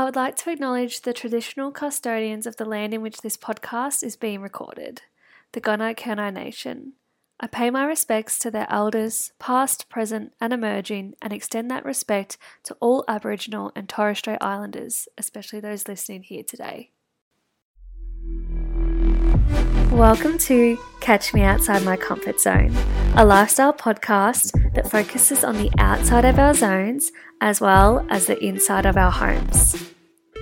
I would like to acknowledge the traditional custodians of the land in which this podcast is being recorded, the Gunai Kurnai Nation. I pay my respects to their elders, past, present, and emerging, and extend that respect to all Aboriginal and Torres Strait Islanders, especially those listening here today. Welcome to Catch Me Outside My Comfort Zone, a lifestyle podcast that focuses on the outside of our zones as well as the inside of our homes.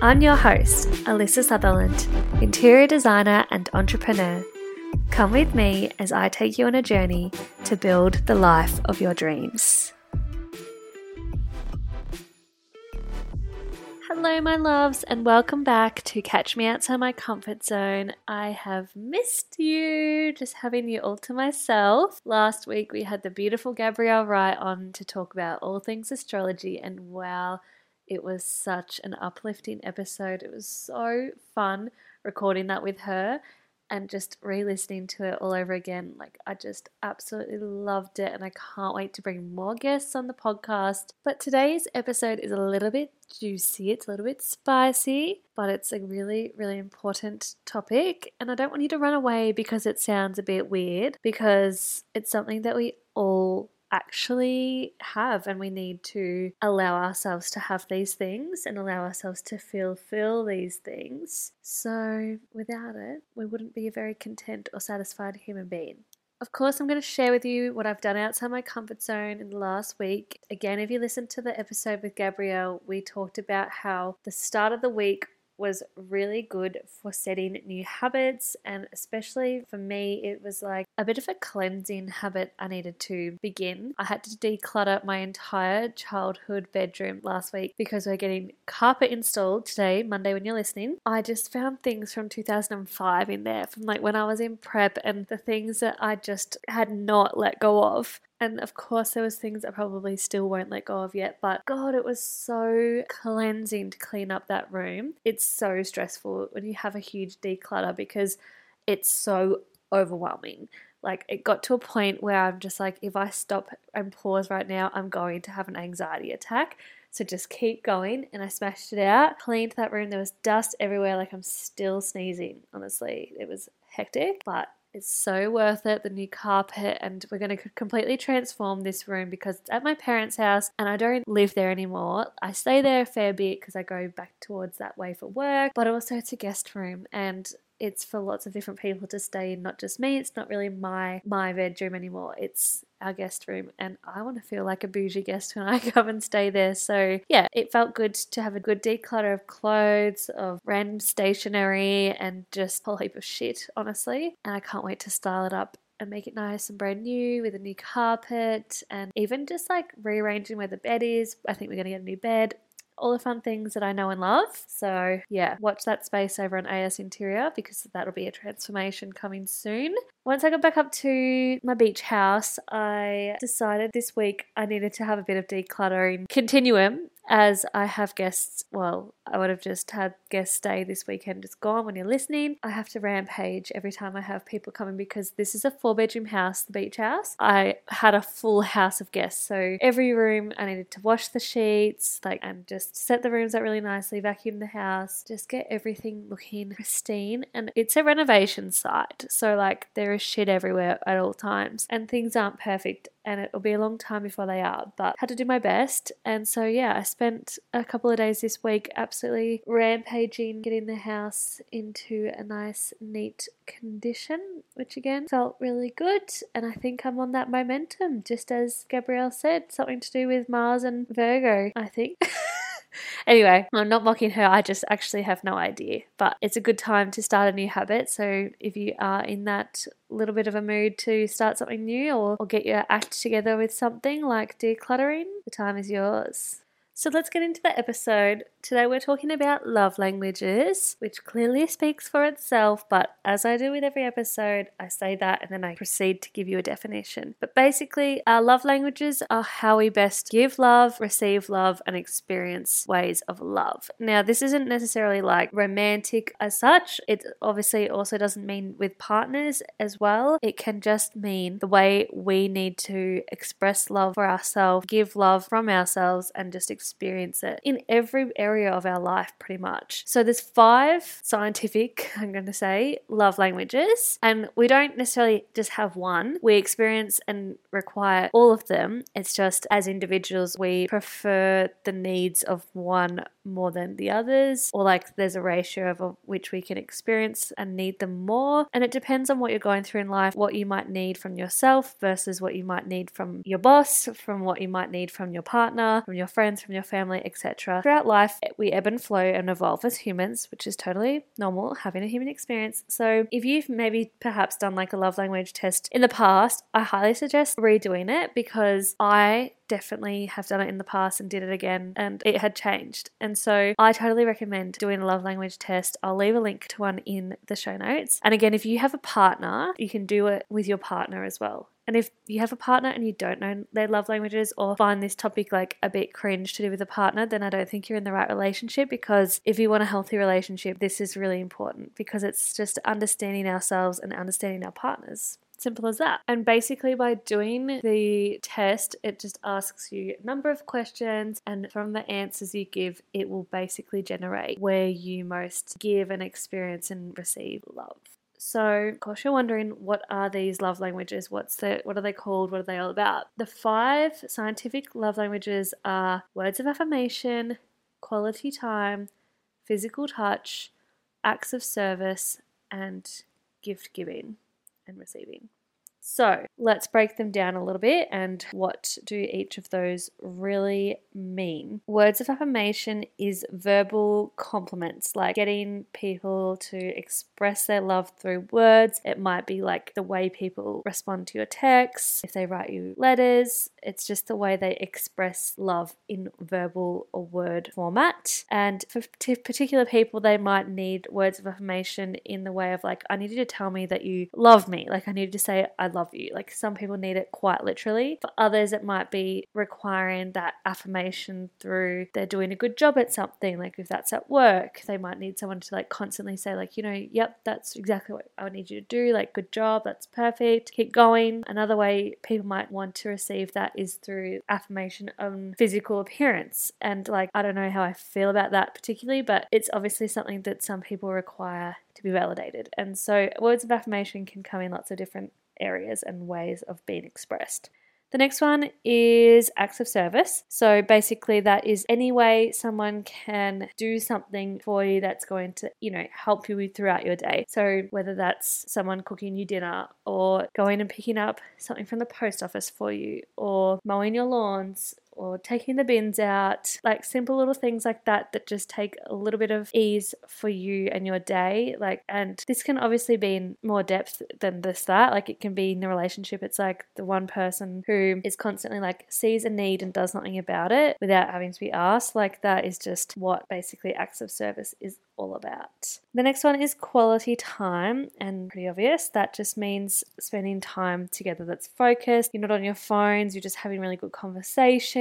I'm your host, Alyssa Sutherland, interior designer and entrepreneur. Come with me as I take you on a journey to build the life of your dreams. Hello, my loves, and welcome back to Catch Me Outside My Comfort Zone. I have missed you, just having you all to myself. Last week we had the beautiful Gabrielle Wright on to talk about all things astrology, and wow, it was such an uplifting episode. It was so fun recording that with her and just re listening to it all over again. Like, I just absolutely loved it, and I can't wait to bring more guests on the podcast. But today's episode is a little bit juicy, it's a little bit spicy, but it's a really, really important topic. And I don't want you to run away because it sounds a bit weird, because it's something that we all actually have and we need to allow ourselves to have these things and allow ourselves to fulfill these things so without it we wouldn't be a very content or satisfied human being of course, I'm going to share with you what I've done outside my comfort zone in the last week. Again, if you listened to the episode with Gabrielle, we talked about how the start of the week was really good for setting new habits. And especially for me, it was like a bit of a cleansing habit I needed to begin. I had to declutter my entire childhood bedroom last week because we're getting carpet installed today, Monday, when you're listening. I just found things from 2005 in there, from like when I was in prep, and the things that I just had not let go of. And of course, there was things I probably still won't let go of yet. But God, it was so cleansing to clean up that room. It's so stressful when you have a huge declutter because it's so overwhelming. Like it got to a point where I'm just like, if I stop and pause right now, I'm going to have an anxiety attack. So just keep going. And I smashed it out, cleaned that room. There was dust everywhere. Like I'm still sneezing, honestly. It was hectic, but it's so worth it, the new carpet, and we're going to completely transform this room because it's at my parents' house and I don't live there anymore. I stay there a fair bit because I go back towards that way for work, but also it's a guest room and it's for lots of different people to stay in, not just me. It's not really my my bedroom anymore. It's our guest room, and I want to feel like a bougie guest when I come and stay there. So yeah, it felt good to have a good declutter of clothes, of random stationery, and just a whole heap of shit, honestly. And I can't wait to style it up and make it nice and brand new with a new carpet and even just like rearranging where the bed is. I think we're going to get a new bed all the fun things that I know and love. So, yeah, watch that space over on AS Interior because that'll be a transformation coming soon. Once I got back up to my beach house, I decided this week I needed to have a bit of decluttering continuum as I have guests. Well, I would have just had guests stay this weekend, just gone when you're listening. I have to rampage every time I have people coming because this is a four bedroom house, the beach house. I had a full house of guests, so every room I needed to wash the sheets, like, and just set the rooms up really nicely, vacuum the house, just get everything looking pristine. And it's a renovation site, so like there shit everywhere at all times, and things aren't perfect and it'll be a long time before they are, but had to do my best. And so, yeah, I spent a couple of days this week absolutely rampaging, getting the house into a nice, neat condition, which again felt really good. And I think I'm on that momentum, just as Gabrielle said, something to do with Mars and Virgo, I think. anyway, I'm not mocking her. I just actually have no idea. But it's a good time to start a new habit. So if you are in that little bit of a mood to start something new or, or get your act together with something like decluttering, the time is yours. So let's get into the episode. Today we're talking about love languages, which clearly speaks for itself, but as I do with every episode, I say that and then I proceed to give you a definition. But basically, our love languages are how we best give love, receive love, and experience ways of love. Now, this isn't necessarily like romantic as such, it obviously also doesn't mean with partners as well. It can just mean the way we need to express love for ourselves, give love from ourselves, and just experience it in every area area of our life pretty much. So there's five scientific, I'm going to say, love languages, and we don't necessarily just have one. We experience and require all of them. It's just as individuals, we prefer the needs of one more than the others, or like there's a ratio of which we can experience and need them more. And it depends on what you're going through in life, what you might need from yourself versus what you might need from your boss, from what you might need from your partner, from your friends, from your family, etc. Throughout life, we ebb and flow and evolve as humans, which is totally normal, having a human experience. So if you've maybe perhaps done like a love language test in the past, I highly suggest redoing it because I definitely have done it in the past and did it again and it had changed. And so I totally recommend doing a love language test. I'll leave a link to one in the show notes. And again, if you have a partner, you can do it with your partner as well. And if you have a partner and you don't know their love languages or find this topic like a bit cringe to do with a partner, then I don't think you're in the right relationship because if you want a healthy relationship, this is really important because it's just understanding ourselves and understanding our partners. Simple as that. And basically, by doing the test, it just asks you a number of questions, and from the answers you give, it will basically generate where you most give and experience and receive love. So, of course, you're wondering what are these love languages? What's the what are they called? What are they all about? The five scientific love languages are words of affirmation, quality time, physical touch, acts of service, and gift giving and receiving. So let's break them down a little bit and what do each of those really mean? Words of affirmation is verbal compliments, like getting people to express their love through words. It might be like the way people respond to your texts, if they write you letters, it's just the way they express love in verbal or word format. And for particular people, they might need words of affirmation in the way of like, I need you to tell me that you love me. Like, I need you to say, I love you. Like some people need it quite literally. For others, it might be requiring that affirmation through they're doing a good job at something. Like if that's at work, they might need someone to like constantly say, like, you know, yep, that's exactly what I need you to do. Like, good job, that's perfect, keep going. Another way people might want to receive that is through affirmation on physical appearance. And like, I don't know how I feel about that particularly, but it's obviously something that some people require to be validated. And so words of affirmation can come in lots of different areas and ways of being expressed. The next one is acts of service. So basically, that is any way someone can do something for you that's going to, you know, help you throughout your day. So whether that's someone cooking you dinner or going and picking up something from the post office for you or mowing your lawns or taking the bins out, like simple little things like that that just take a little bit of ease for you and your day. Like, and this can obviously be in more depth than this, that. Like, it can be in the relationship. It's like the one person who is constantly like sees a need and does nothing about it without having to be asked. Like, that is just what basically acts of service is all about. The next one is quality time, and pretty obvious. That just means spending time together that's focused. You're not on your phones, you're just having really good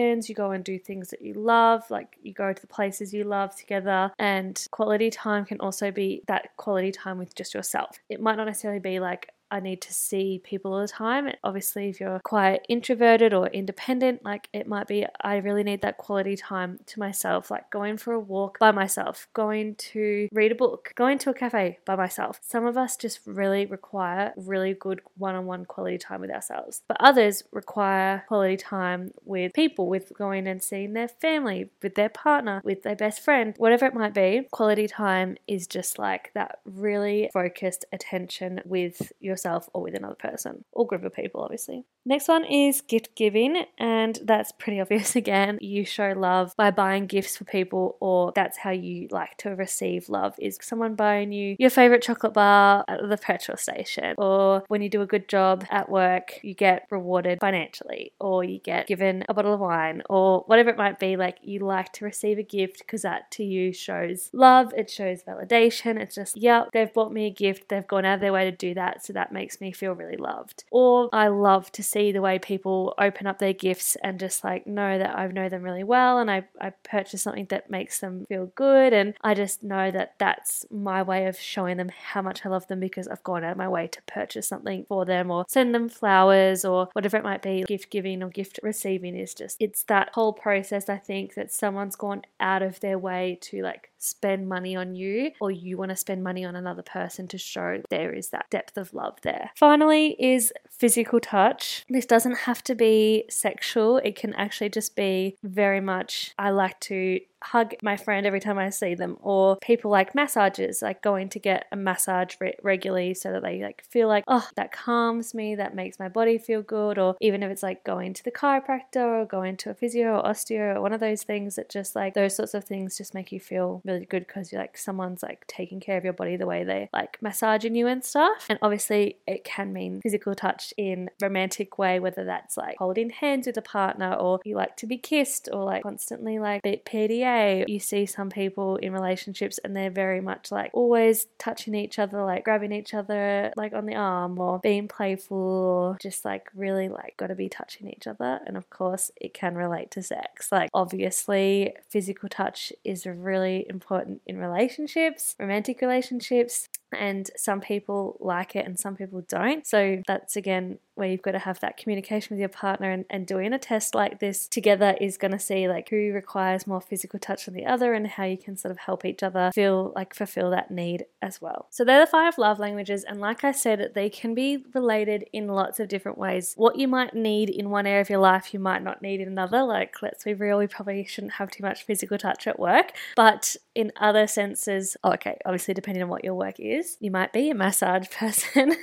You go and do things that you love, like you go to the places you love together. And quality time can also be that quality time with just yourself. It might not necessarily be like I need to see people all the time. Obviously, if you're quite introverted or independent, like it might be, I really need that quality time to myself, like going for a walk by myself, going to read a book, going to a cafe by myself. Some of us just really require really good one on one quality time with ourselves, but others require quality time with people, with going and seeing their family, with their partner, with their best friend, whatever it might be. Quality time is just like that really focused attention with your yourself or with another person or group of people, obviously. Next one is gift giving, and that's pretty obvious again. You show love by buying gifts for people, or that's how you like to receive love is someone buying you your favorite chocolate bar at the petrol station, or when you do a good job at work, you get rewarded financially, or you get given a bottle of wine, or whatever it might be. Like you like to receive a gift because that to you shows love, it shows validation. It's just, yep, they've bought me a gift, they've gone out of their way to do that, so that makes me feel really loved. Or I love to see see the way people open up their gifts and just like know that I know them really well and I, I purchase something that makes them feel good. And I just know that that's my way of showing them how much I love them because I've gone out of my way to purchase something for them or send them flowers or whatever it might be. Gift giving or gift receiving is just, it's that whole process, I think, that someone's gone out of their way to like spend money on you or you want to spend money on another person to show there is that depth of love there. Finally, is physical touch. This doesn't have to be sexual, it can actually just be very much, I like to hug my friend every time I see them, or people like massages, like going to get a massage re- regularly so that they like feel like, oh, that calms me, that makes my body feel good, or even if it's like going to the chiropractor or going to a physio or osteo or one of those things that just like those sorts of things just make you feel really good because you're like someone's like taking care of your body the way they like massaging you and stuff. And obviously, it can mean physical touch in romantic way, whether that's like holding hands with a partner or you like to be kissed or like constantly like PDA you see some people in relationships and they're very much like always touching each other, like grabbing each other like on the arm or being playful or just like really like got to be touching each other. And of course, it can relate to sex. Like, obviously, physical touch is really important in relationships, romantic relationships, and some people like it and some people don't. So that's again where you've got to have that communication with your partner and, and doing a test like this together is going to see like who requires more physical touch than the other and how you can sort of help each other feel like fulfill that need as well. So they're the five love languages and like I said they can be related in lots of different ways. What you might need in one area of your life you might not need in another. Like let's be real we probably shouldn't have too much physical touch at work, but in other senses, oh, okay, obviously depending on what your work is, you might be a massage person.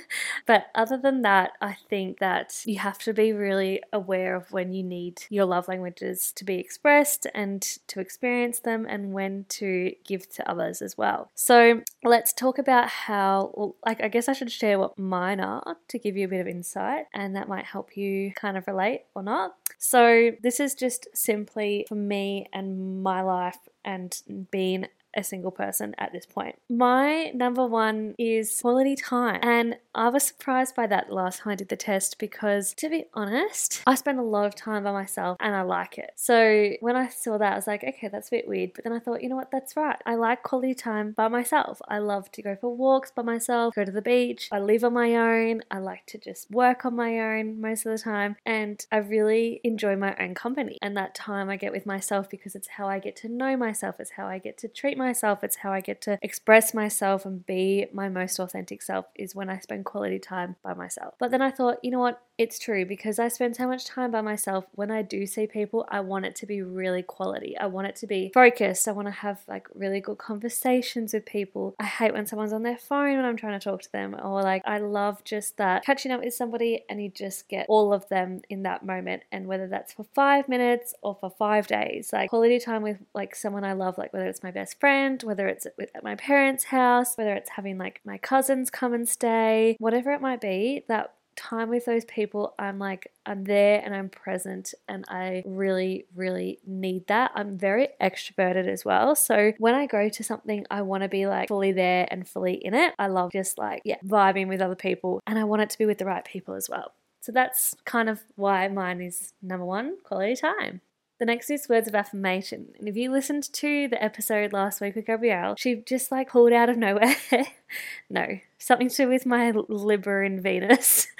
but other than that, I think that you have to be really aware of when you need your love languages to be expressed and to experience them and when to give to others as well. So let's talk about how, well, like, I guess I should share what mine are to give you a bit of insight and that might help you kind of relate or not. So, this is just simply for me and my life and being a single person at this point. My number one is quality time. And I was surprised by that last time I did the test because, to be honest, I spend a lot of time by myself and I like it. So when I saw that, I was like, okay, that's a bit weird. But then I thought, you know what, that's right. I like quality time by myself. I love to go for walks by myself, go to the beach. I live on my own. I like to just work on my own most of the time. And I really enjoy my own company and that time I get with myself because it's how I get to know myself, it's how I get to treat myself, it's how I get to express myself and be my most authentic self is when I spend quality time by myself. But then I thought, you know what? It's true because I spend so much time by myself. When I do see people, I want it to be really quality. I want it to be focused. I want to have like really good conversations with people. I hate when someone's on their phone when I'm trying to talk to them, or like I love just that catching up with somebody and you just get all of them in that moment. And whether that's for five minutes or for five days, like quality time with like someone I love, like whether it's my best friend, whether it's at my parents' house, whether it's having like my cousins come and stay, whatever it might be, that time with those people, I'm like, I'm there and I'm present, and I really, really need that. I'm very extroverted as well. So when I go to something, I want to be like fully there and fully in it. I love just like, yeah, vibing with other people, and I want it to be with the right people as well. So that's kind of why mine is number one quality time. The next is words of affirmation. And if you listened to the episode last week with Gabrielle, she just like pulled out of nowhere. no, something to do with my Libra and Venus.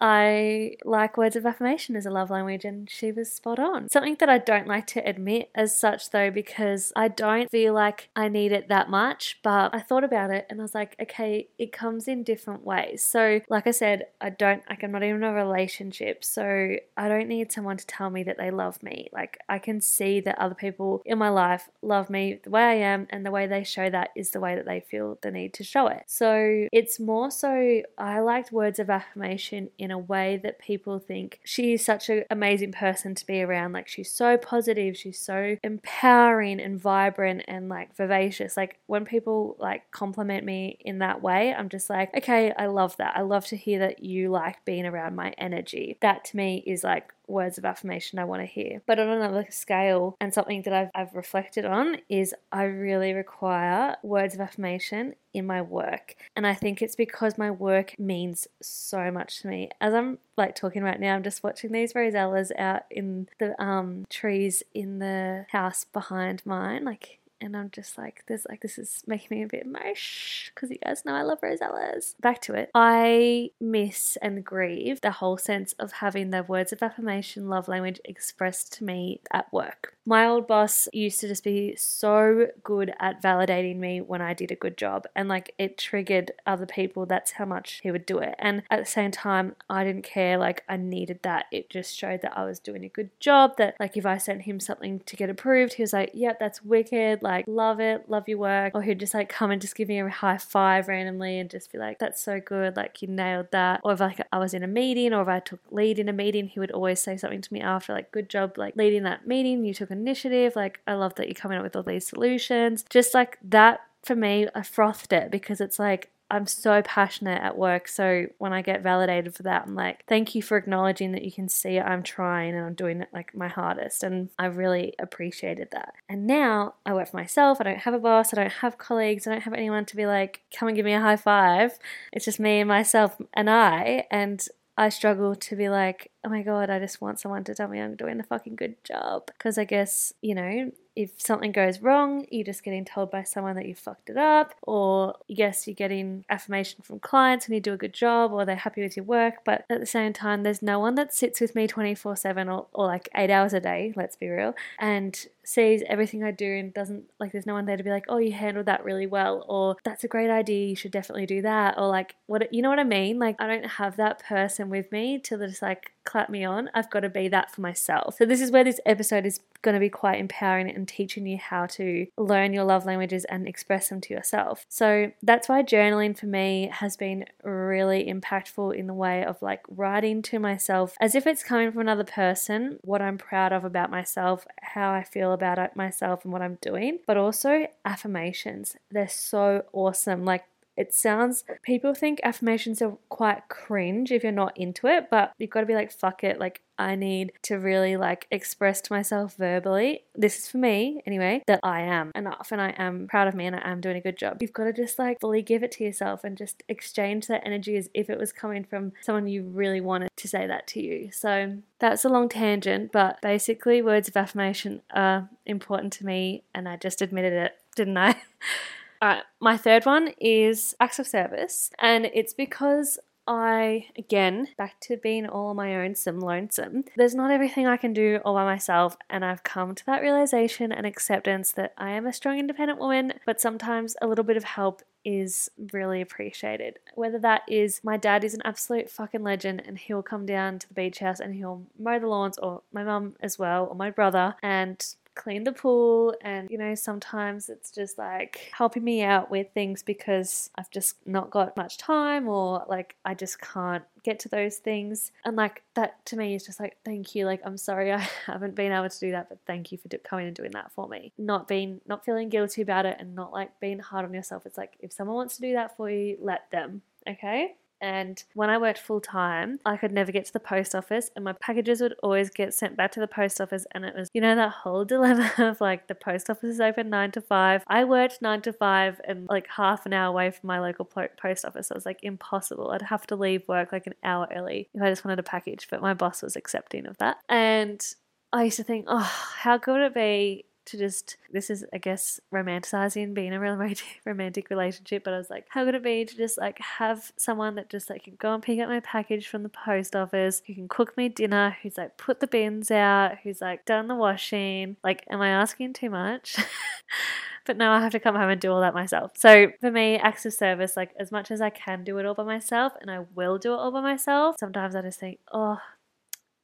I like words of affirmation as a love language, and she was spot on. Something that I don't like to admit as such, though, because I don't feel like I need it that much, but I thought about it and I was like, okay, it comes in different ways. So, like I said, I don't, like, I'm not even in a relationship, so I don't need someone to tell me that they love me. Like, I can see that other people in my life love me the way I am, and the way they show that is the way that they feel the need to show it. So, it's more so, I liked words of affirmation in in a way that people think she is such an amazing person to be around. Like she's so positive, she's so empowering and vibrant and like vivacious. Like when people like compliment me in that way, I'm just like, okay, I love that. I love to hear that you like being around my energy. That to me is like words of affirmation I want to hear. But on another scale, and something that I've, I've reflected on is I really require words of affirmation in my work. And I think it's because my work means so much to me. As I'm like talking right now, I'm just watching these rosellas out in the um, trees in the house behind mine. Like and I'm just like, this like this is making me a bit mush because you guys know I love rosellas. Back to it. I miss and grieve the whole sense of having the words of affirmation, love language expressed to me at work. My old boss used to just be so good at validating me when I did a good job, and like it triggered other people. That's how much he would do it. And at the same time, I didn't care. Like I needed that. It just showed that I was doing a good job. That like if I sent him something to get approved, he was like, "Yep, that's wicked." like, love it, love your work. Or he'd just like come and just give me a high five randomly and just be like, that's so good, like you nailed that. Or if like I was in a meeting or if I took lead in a meeting, he would always say something to me after, like, good job, like leading that meeting, you took initiative. Like, I love that you're coming up with all these solutions. Just like that for me, I frothed it because it's like I'm so passionate at work. So when I get validated for that, I'm like, thank you for acknowledging that you can see I'm trying and I'm doing it like my hardest. And I really appreciated that. And now I work for myself. I don't have a boss. I don't have colleagues. I don't have anyone to be like, come and give me a high five. It's just me and myself and I. And I struggle to be like, oh my God, I just want someone to tell me I'm doing a fucking good job. Because I guess, you know, if something goes wrong, you're just getting told by someone that you fucked it up, or yes, you're getting affirmation from clients when you do a good job, or they're happy with your work. But at the same time, there's no one that sits with me 24 7 or, like eight hours a day, let's be real, and sees everything I do and doesn't like, there's no one there to be like, oh, you handled that really well, or that's a great idea, you should definitely do that, or like, what, you know what I mean? Like, I don't have that person with me to just like, clap me on. I've got to be that for myself. So, this is where this episode is going to be quite empowering and teaching you how to learn your love languages and express them to yourself. So, that's why journaling for me has been really impactful in the way of like writing to myself as if it's coming from another person, what I'm proud of about myself, how I feel about myself, and what I'm doing, but also affirmations. They're so awesome. Like, it sounds, people think affirmations are quite cringe if you're not into it, but you've got to be like, fuck it. Like, I need to really like express to myself verbally, this is for me anyway, that I am enough and I am proud of me and I am doing a good job. You've got to just like fully give it to yourself and just exchange that energy as if it was coming from someone you really wanted to say that to you. So that's a long tangent, but basically, words of affirmation are important to me and I just admitted it, didn't I? Right, my third one is acts of service, and it's because I, again, back to being all on my own, some lonesome. There's not everything I can do all by myself, and I've come to that realization and acceptance that I am a strong, independent woman, but sometimes a little bit of help is really appreciated. Whether that is my dad is an absolute fucking legend and he'll come down to the beach house and he'll mow the lawns, or my mum as well, or my brother, and clean the pool and you know sometimes it's just like helping me out with things because I've just not got much time or like I just can't get to those things. And like that to me is just like thank you. Like I'm sorry I haven't been able to do that but thank you for coming and doing that for me. Not being not feeling guilty about it and not like being hard on yourself. It's like if someone wants to do that for you let them okay and when I worked full time, I could never get to the post office, and my packages would always get sent back to the post office. And it was, you know, that whole dilemma of like the post office is open nine to five. I worked nine to five and like half an hour away from my local post office. It was like impossible. I'd have to leave work like an hour early if I just wanted a package, but my boss was accepting of that. And I used to think, oh, how good would it be to just this is I guess romanticizing being a romantic romantic relationship, but I was like, how could it be to just like have someone that just like can go and pick up my package from the post office, who can cook me dinner, who's like put the bins out, who's like done the washing. Like, am I asking too much? but now I have to come home and do all that myself. So for me, acts of service, like as much as I can do it all by myself, and I will do it all by myself, sometimes I just think, oh,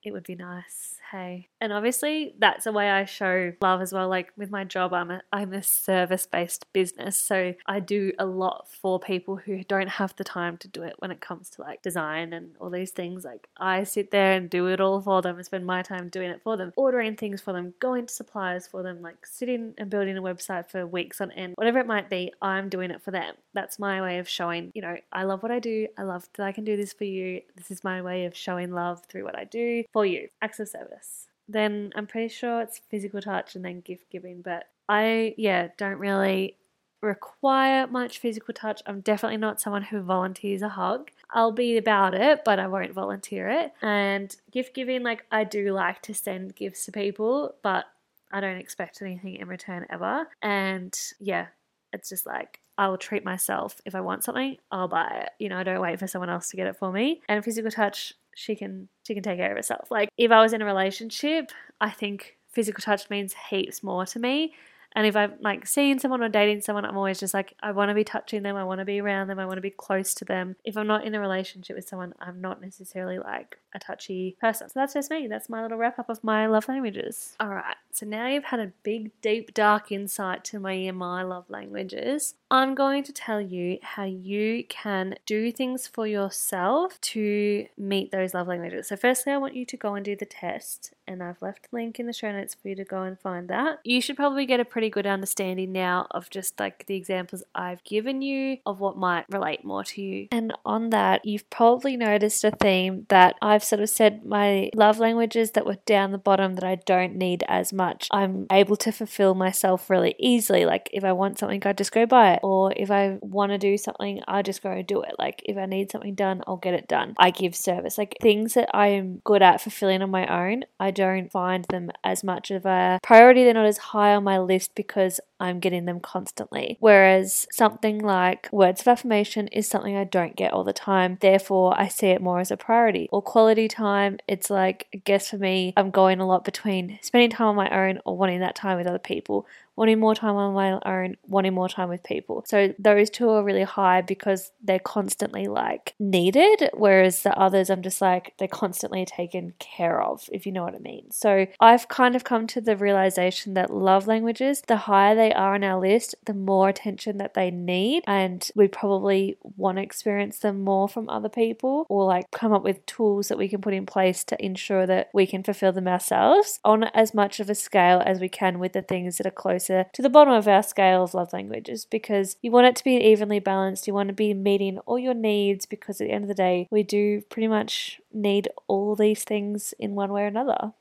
it would be nice. Hey. And obviously, that's a way I show love as well. Like with my job, I'm a, I'm a service based business. So I do a lot for people who don't have the time to do it when it comes to like design and all these things. Like I sit there and do it all for them and spend my time doing it for them, ordering things for them, going to suppliers for them, like sitting and building a website for weeks on end, whatever it might be, I'm doing it for them. That's my way of showing, you know, I love what I do. I love that I can do this for you. This is my way of showing love through what I do for you. Acts of service. Then I'm pretty sure it's physical touch and then gift giving, but I, yeah, don't really require much physical touch. I'm definitely not someone who volunteers a hug. I'll be about it, but I won't volunteer it. And gift giving, like, I do like to send gifts to people, but I don't expect anything in return ever. And yeah, it's just like I will treat myself. If I want something, I'll buy it. You know, I don't wait for someone else to get it for me. And physical touch, she can she can take care of herself. Like if I was in a relationship, I think physical touch means heaps more to me and if I'm like seeing someone or dating someone, I'm always just like, I want to be touching them. I want to be around them. I want to be close to them. If I'm not in a relationship with someone, I'm not necessarily like a touchy person. So that's just me. That's my little wrap up of my love languages. All right. So now you've had a big, deep, dark insight to my my love languages. I'm going to tell you how you can do things for yourself to meet those love languages. So, firstly, I want you to go and do the test, and I've left a link in the show notes for you to go and find that. You should probably get a pretty good understanding now of just like the examples I've given you of what might relate more to you. And on that, you've probably noticed a theme that I've sort of said my love languages that were down the bottom that I don't need as much. I'm able to fulfill myself really easily. Like, if I want something, I just go buy it or if I want to do something, I just go do it. Like if I need something done, I'll get it done. I give service. Like things that I am good at fulfilling on my own, I don't find them as much of a priority. They're not as high on my list because I'm getting them constantly. Whereas something like words of affirmation is something I don't get all the time. Therefore, I see it more as a priority. Or quality time, it's like, I guess for me, I'm going a lot between spending time on my own or wanting that time with other people wanting more time on my own, wanting more time with people. So those two are really high because they're constantly like needed, whereas the others I'm just like they're constantly taken care of, if you know what I mean. So I've kind of come to the realization that love languages, the higher they are on our list, the more attention that they need, and we probably want to experience them more from other people or like come up with tools that we can put in place to ensure that we can fulfill them ourselves on as much of a scale as we can with the things that are close closer to the bottom of our scale of love languages because you want it to be evenly balanced. You want to be meeting all your needs because at the end of the day, we do pretty much need all these things in one way or another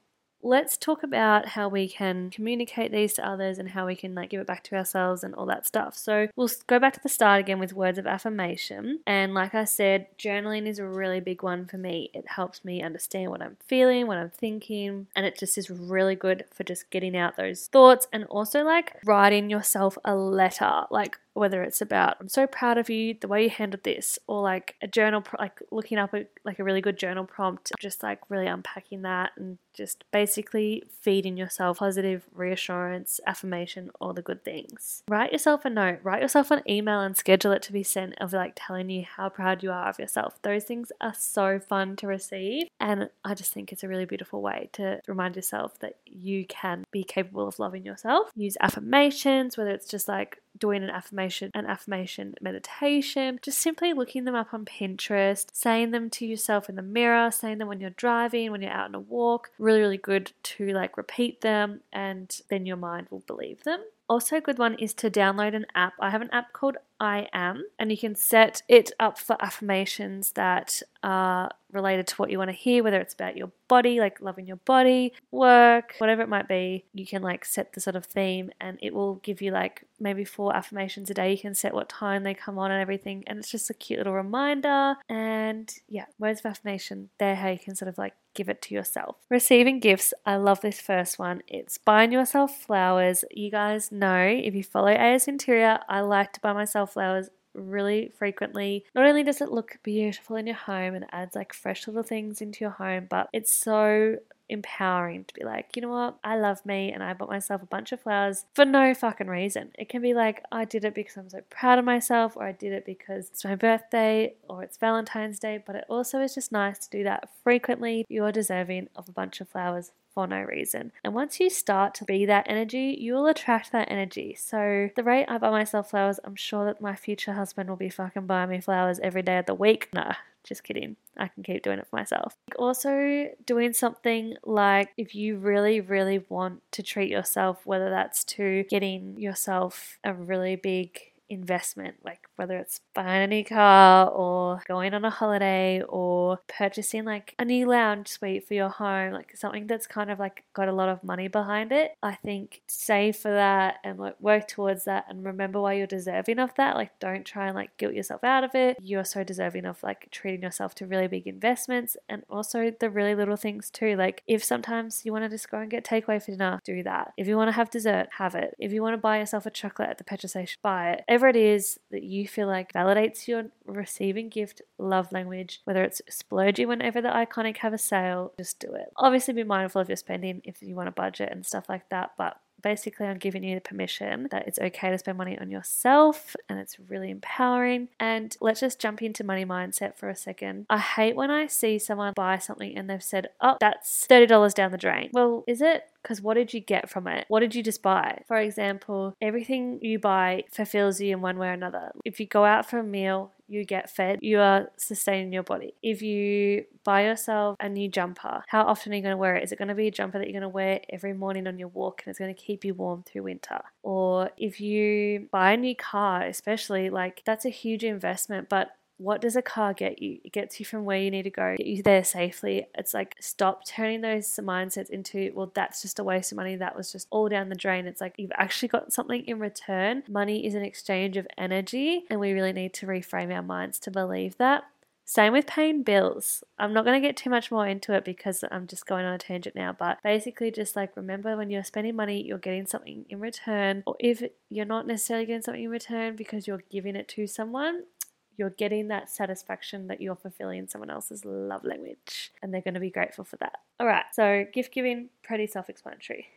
let's talk about how we can communicate these to others and how we can like give it back to ourselves and all that stuff. So we'll go back to the start again with words of affirmation. And like I said, journaling is a really big one for me. It helps me understand what I'm feeling, what I'm thinking, and it just is really good for just getting out those thoughts and also like writing yourself a letter. Like whether it's about I'm so proud of you the way you handled this or like a journal like looking up a, like a really good journal prompt just like really unpacking that and just basically feeding yourself positive reassurance affirmation all the good things. Write yourself a note write yourself an email and schedule it to be sent of like telling you how proud you are of yourself. Those things are so fun to receive and I just think it's a really beautiful way to remind yourself that you can be capable of loving yourself. Use affirmations whether it's just like doing an affirmation an affirmation meditation just simply looking them up on Pinterest saying them to yourself in the mirror saying them when you're driving when you're out on a walk really really good to like repeat them and then your mind will believe them also, a good one is to download an app. I have an app called I Am, and you can set it up for affirmations that are related to what you want to hear, whether it's about your body, like loving your body, work, whatever it might be. You can like set the sort of theme, and it will give you like maybe four affirmations a day. You can set what time they come on and everything, and it's just a cute little reminder. And yeah, words of affirmation, they're how you can sort of like give it to yourself. Receiving gifts, I love this first one. It's buying yourself flowers. You guys know if you follow AS Interior, I like to buy myself flowers really frequently. Not only does it look beautiful in your home and adds like fresh little things into your home, but it's so empowering to be like, you know what, I love me and I bought myself a bunch of flowers for no fucking reason. It can be like, I did it because I'm so proud of myself, or I did it because it's my birthday, or it's Valentine's Day, but it also is just nice to do that frequently. You are deserving of a bunch of flowers for no reason. And once you start to be that energy, you will attract that energy. So, the rate I buy myself flowers, I'm sure that my future husband will be fucking buying me flowers every day of the week. Nah, just kidding. I can keep doing it for myself. Also, doing something like if you really, really want to treat yourself, whether that's to getting yourself a really big investment, like whether it's buying a new car or going on a holiday or purchasing like a new lounge suite for your home, like something that's kind of like got a lot of money behind it. I think save for that and like work towards that and remember why you're deserving of that. Like don't try and like guilt yourself out of it. You're so deserving of like treating yourself to really big investments and also the really little things too. Like if sometimes you want to just go and get takeaway for dinner, do that. If you want to have dessert, have it. If you want to buy yourself a chocolate at the petrol station, buy it. Whatever it is that you feel like validates your receiving gift love language, whether it's splurging whenever the iconic have a sale, just do it. Obviously, be mindful of your spending if you want a budget and stuff like that, but basically I'm giving you the permission that it's okay to spend money on yourself and it's really empowering. And let's just jump into money mindset for a second. I hate when I see someone buy something and they've said, oh, that's $30 down the drain. Well, is it? Because what did you get from it? What did you just buy? For example, everything you buy fulfills you in one way or another. If you go out for a meal, you get fed, you are sustaining your body. If you buy yourself a new jumper, how often are you going to wear it? Is it going to be a jumper that you're going to wear every morning on your walk and it's going to keep you warm through winter? Or if you buy a new car, especially, like that's a huge investment, but what does a car get you? It gets you from where you need to go, get you there safely. It's like stop turning those mindsets into, well, that's just a waste of money. That was just all down the drain. It's like you've actually got something in return. Money is an exchange of energy, and we really need to reframe our minds to believe that. Same with paying bills. I'm not going to get too much more into it because I'm just going on a tangent now, but basically, just like remember when you're spending money, you're getting something in return, or if you're not necessarily getting something in return because you're giving it to someone, you're getting that satisfaction that you're fulfilling someone else's love language, and they're going to be grateful for that. All right, so gift giving, pretty self explanatory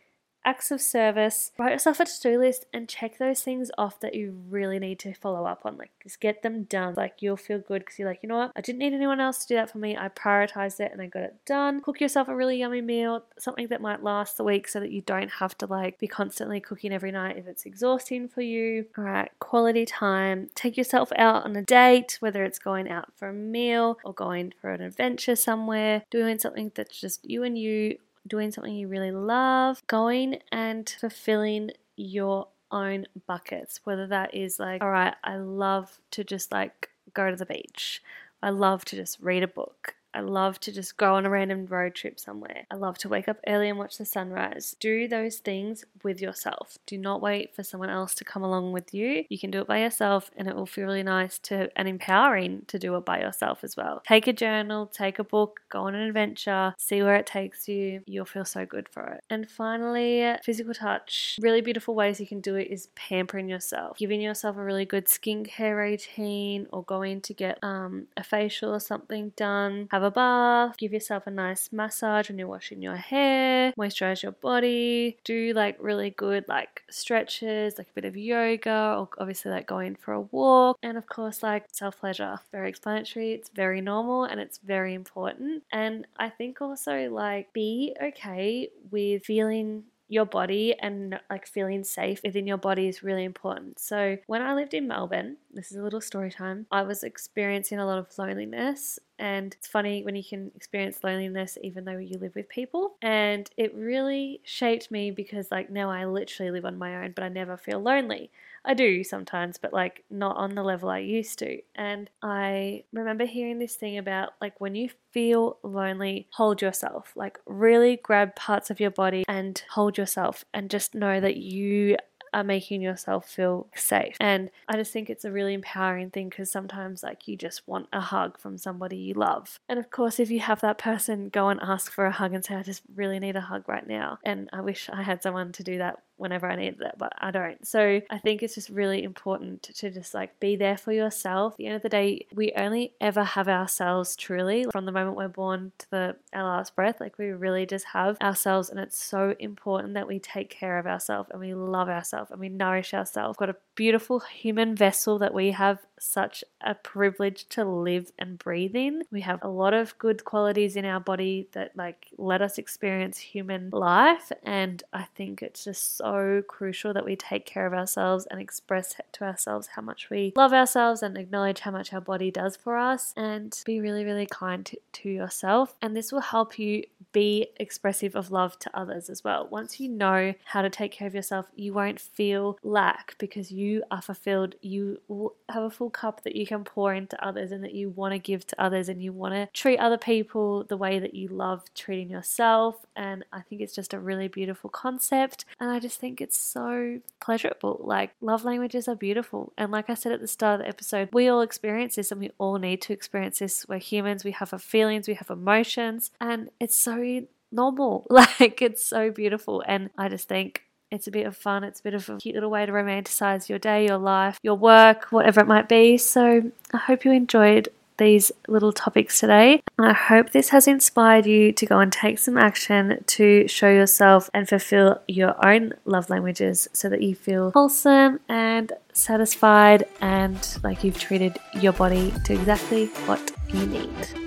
acts of service, write yourself a to do list and check those things off that you really need to follow up on. Like, just get them done. Like, you'll feel good because you're like, you know what? I didn't need anyone else to do that for me. I prioritized it and I got it done. Cook yourself a really yummy meal, something that might last the week so that you don't have to like be constantly cooking every night if it's exhausting for you. All right, quality time. Take yourself out on a date, whether it's going out for a meal or going for an adventure somewhere, doing something that's just you and you doing something you really love, going and fulfilling your own buckets, whether that is like, all right, I love to just like go to the beach. I love to just read a book. I love to just go on a random road trip somewhere. I love to wake up early and watch the sunrise. Do those things with yourself. Do not wait for someone else to come along with you. You can do it by yourself and it will feel really nice to and empowering to do it by yourself as well. Take a journal, take a book, go on an adventure, see where it takes you. You'll feel so good for it. And finally, physical touch. Really beautiful ways you can do it is pampering yourself. Giving yourself a really good skincare routine or going to get um, a facial or something done. Have a bath, give yourself a nice massage when you're washing your hair, moisturize your body, do like really good like stretches, like a bit of yoga, or obviously like going for a walk, and of course like self pleasure. Very explanatory, it's very normal and it's very important. And I think also like be okay with feeling your body and like feeling safe within your body is really important. So, when I lived in Melbourne, this is a little story time, I was experiencing a lot of loneliness. And it's funny when you can experience loneliness even though you live with people. And it really shaped me because, like, now I literally live on my own, but I never feel lonely. I do sometimes, but like not on the level I used to. And I remember hearing this thing about like when you feel lonely, hold yourself. Like really grab parts of your body and hold yourself and just know that you are making yourself feel safe. And I just think it's a really empowering thing because sometimes, like, you just want a hug from somebody you love. And of course, if you have that person, go and ask for a hug and say, I just really need a hug right now. And I wish I had someone to do that whenever I needed it, but I don't. So I think it's just really important to just like be there for yourself. At the end of the day, we only ever have ourselves truly from the moment we're born to the our last breath. Like we really just have ourselves, and it's so important that we take care of ourselves and we love ourselves and we nourish ourselves. We've got a beautiful human vessel that we have such a privilege to live and breathe in. We have a lot of good qualities in our body that like let us experience human life and I think it's just so crucial that we take care of ourselves and express to ourselves how much we love ourselves and acknowledge how much our body does for us and be really really kind to, to yourself and this will help you be expressive of love to others as well. Once you know how to take care of yourself, you won't feel lack because you are fulfilled. You have a full cup that you can pour into others and that you want to give to others and you want to treat other people the way that you love treating yourself. And I think it's just a really beautiful concept. And I just think it's so pleasurable. Like, love languages are beautiful. And like I said at the start of the episode, we all experience this and we all need to experience this. We're humans, we have our feelings, we have emotions, and it's so normal. Like, it's so beautiful. And I just think it's a bit of fun. It's a bit of a cute little way to romanticize your day, your life, your work, whatever it might be. So I hope you enjoyed these little topics today. And I hope this has inspired you to go and take some action to show yourself and fulfill your own love languages so that you feel wholesome and satisfied and like you've treated your body to exactly what you need.